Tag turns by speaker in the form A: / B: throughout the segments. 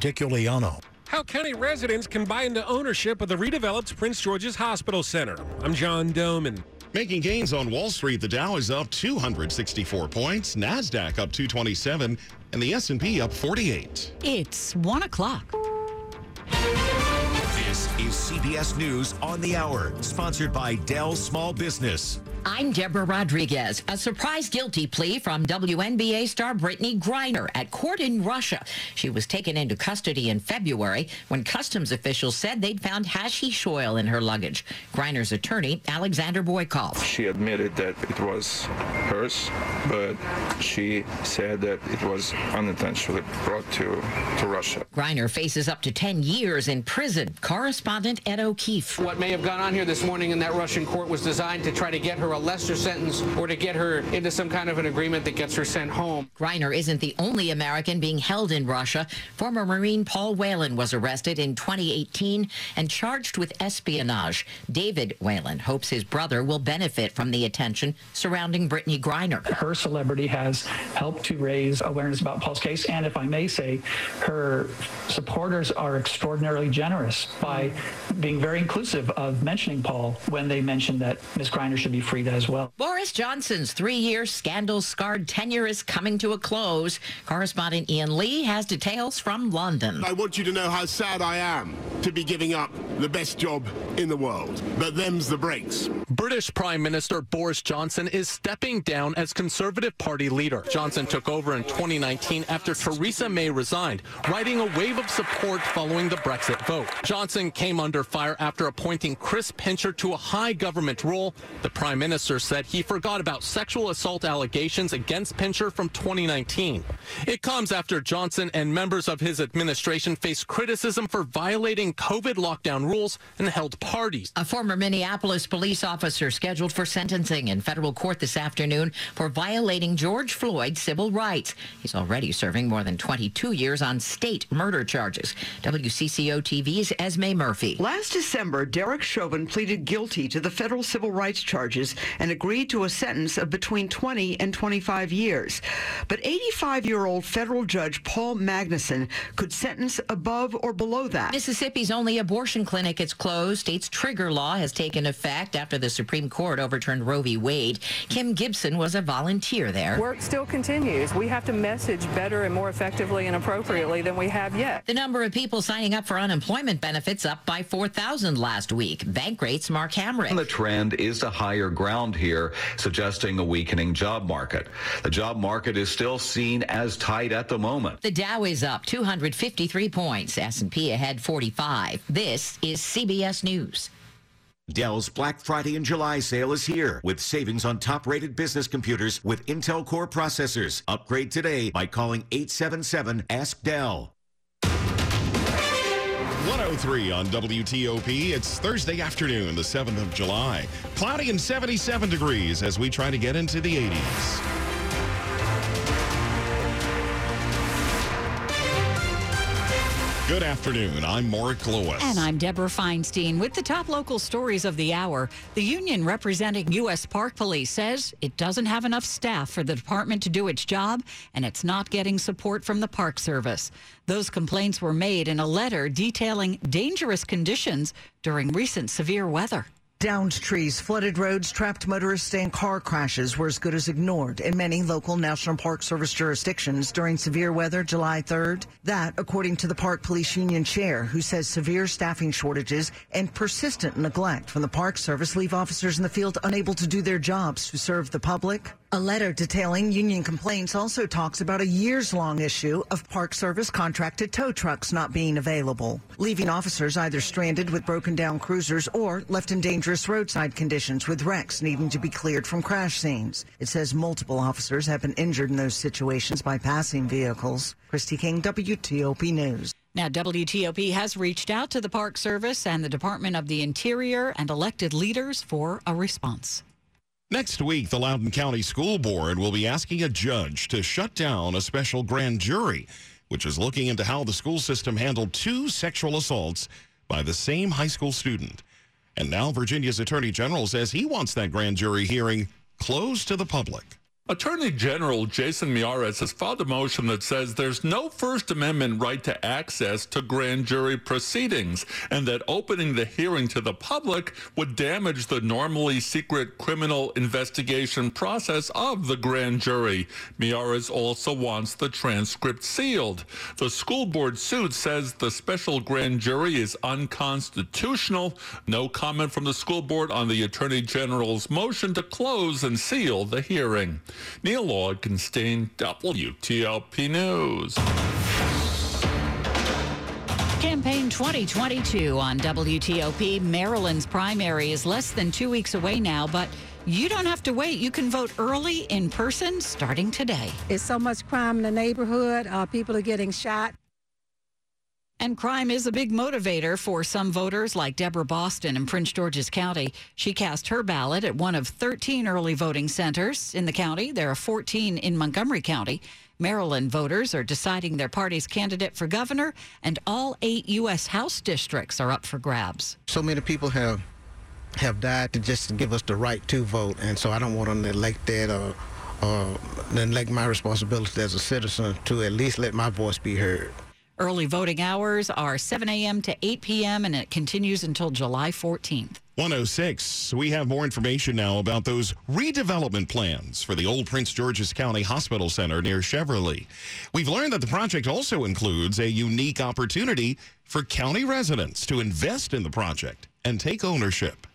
A: Dick Uliano.
B: How county residents can buy into ownership of the redeveloped Prince George's Hospital Center. I'm John Domen.
C: Making gains on Wall Street, the Dow is up 264 points, Nasdaq up 227, and the S&P up 48.
D: It's one o'clock.
E: This is CBS News on the Hour, sponsored by Dell Small Business.
D: I'm Deborah Rodriguez. A surprise guilty plea from WNBA star Brittany Griner at court in Russia. She was taken into custody in February when customs officials said they'd found hashish oil in her luggage. Griner's attorney, Alexander Boykov.
F: She admitted that it was hers, but she said that it was unintentionally brought to, to Russia.
D: Griner faces up to 10 years in prison. Correspondent Ed O'Keefe.
G: What may have gone on here this morning in that Russian court was designed to try to get her a lesser sentence or to get her into some kind of an agreement that gets her sent home.
D: Griner isn't the only American being held in Russia. Former Marine Paul Whelan was arrested in 2018 and charged with espionage. David Whelan hopes his brother will benefit from the attention surrounding Brittany Griner.
H: Her celebrity has helped to raise awareness about Paul's case, and if I may say, her supporters are extraordinarily generous by being very inclusive of mentioning Paul when they mention that Ms. Griner should be freed as well.
D: Boris Johnson's three year scandal scarred tenure is coming to a close. Correspondent Ian Lee has details from London.
I: I want you to know how sad I am to be giving up the best job in the world. But them's the breaks.
J: British Prime Minister Boris Johnson is stepping down as Conservative Party leader. Johnson took over in 2019 after Theresa May resigned, riding a wave of support following the Brexit vote. Johnson came under fire after appointing Chris Pincher to a high government role. The Prime Minister said he forgot about sexual assault allegations against Pincher from 2019. It comes after Johnson and members of his administration faced criticism for violating COVID lockdown rules and held parties.
D: A former Minneapolis police officer scheduled for sentencing in federal court this afternoon for violating George Floyd's civil rights. He's already serving more than 22 years on state murder charges. WCCO TV's Esme Murphy.
K: Last December, Derek Chauvin pleaded guilty to the federal civil rights charges and agreed to a sentence of between 20 and 25 years. But 85-year-old federal judge Paul Magnuson could sentence above or below that.
D: Mississippi's only abortion clinic is closed. State's trigger law has taken effect after the Supreme Court overturned Roe v. Wade. Kim Gibson was a volunteer there.
L: Work still continues. We have to message better and more effectively and appropriately than we have yet.
D: The number of people signing up for unemployment benefits up by 4,000 last week. Bankrate's Mark Hamrick.
M: The trend is to higher ground here, suggesting a weakening job market. The job market is still seen as tight at the moment.
D: The Dow is up 253 points. S&P ahead 45. This is CBS News.
E: Dell's Black Friday and July sale is here with savings on top rated business computers with Intel Core processors. Upgrade today by calling 877 Ask Dell.
C: 103 on WTOP. It's Thursday afternoon, the 7th of July. Cloudy and 77 degrees as we try to get into the 80s. Good afternoon. I'm Mark Lewis.
D: And I'm Deborah Feinstein with the top local stories of the hour. The union representing U.S. Park Police says it doesn't have enough staff for the department to do its job, and it's not getting support from the Park Service. Those complaints were made in a letter detailing dangerous conditions during recent severe weather.
N: Downed trees, flooded roads, trapped motorists, and car crashes were as good as ignored in many local National Park Service jurisdictions during severe weather July 3rd. That, according to the Park Police Union chair, who says severe staffing shortages and persistent neglect from the Park Service leave officers in the field unable to do their jobs to serve the public. A letter detailing union complaints also talks about a years long issue of Park Service contracted tow trucks not being available, leaving officers either stranded with broken down cruisers or left in dangerous roadside conditions with wrecks needing to be cleared from crash scenes. It says multiple officers have been injured in those situations by passing vehicles. Kristi King, WTOP News.
D: Now, WTOP has reached out to the Park Service and the Department of the Interior and elected leaders for a response.
C: Next week, the Loudoun County School Board will be asking a judge to shut down a special grand jury, which is looking into how the school system handled two sexual assaults by the same high school student. And now Virginia's Attorney General says he wants that grand jury hearing closed to the public.
A: Attorney General Jason Miyares has filed a motion that says there's no First Amendment right to access to grand jury proceedings and that opening the hearing to the public would damage the normally secret criminal investigation process of the grand jury. Miyares also wants the transcript sealed. The school board suit says the special grand jury is unconstitutional. No comment from the school board on the Attorney General's motion to close and seal the hearing. Neil Augenstein, WTOP News.
O: Campaign 2022 on WTOP. Maryland's primary is less than two weeks away now, but you don't have to wait. You can vote early in person starting today.
L: It's so much crime in the neighborhood. Uh, people are getting shot.
O: And crime is a big motivator for some voters like Deborah Boston in Prince George's County. She cast her ballot at one of 13 early voting centers in the county. There are 14 in Montgomery County. Maryland voters are deciding their party's candidate for governor, and all eight U.S. House districts are up for grabs.
P: So many people have have died to just give us the right to vote, and so I don't want to neglect that or, or neglect my responsibility as a citizen to at least let my voice be heard.
O: Early voting hours are 7 a.m. to 8 p.m., and it continues until July 14th.
C: 106. We have more information now about those redevelopment plans for the old Prince George's County Hospital Center near Cheverly. We've learned that the project also includes a unique opportunity for county residents to invest in the project and take ownership.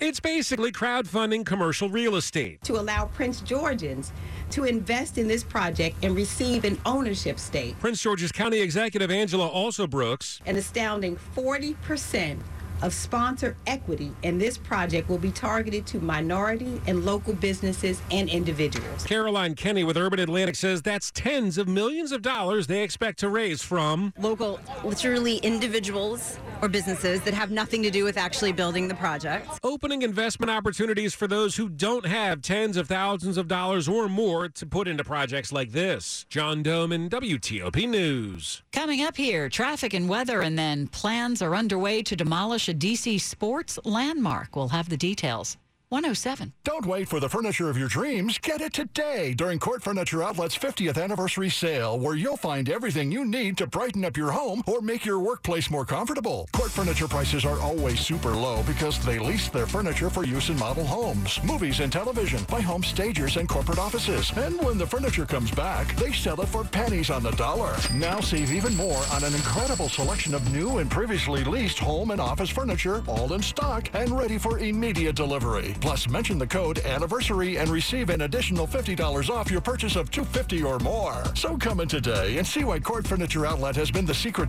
B: It's basically crowdfunding commercial real estate.
Q: To allow Prince Georgians to invest in this project and receive an ownership stake.
B: Prince George's County Executive Angela Alsobrooks.
Q: An astounding 40% of sponsor equity in this project will be targeted to minority and local businesses and individuals.
B: Caroline Kenny with Urban Atlantic says that's tens of millions of dollars they expect to raise from
R: local, literally individuals or businesses that have nothing to do with actually building the project.
B: Opening investment opportunities for those who don't have tens of thousands of dollars or more to put into projects like this. John Domen, WTOP News.
O: Coming up here, traffic and weather, and then plans are underway to demolish a DC sports landmark. We'll have the details. 107.
S: Don't wait for the furniture of your dreams. Get it today during Court Furniture Outlet's 50th anniversary sale, where you'll find everything you need to brighten up your home or make your workplace more comfortable. Court Furniture prices are always super low because they lease their furniture for use in model homes, movies, and television by home stagers and corporate offices. And when the furniture comes back, they sell it for pennies on the dollar. Now save even more on an incredible selection of new and previously leased home and office furniture, all in stock and ready for immediate delivery. Plus, mention the code anniversary and receive an additional $50 off your purchase of 250 or more. So come in today and see why Court Furniture Outlet has been the secret destination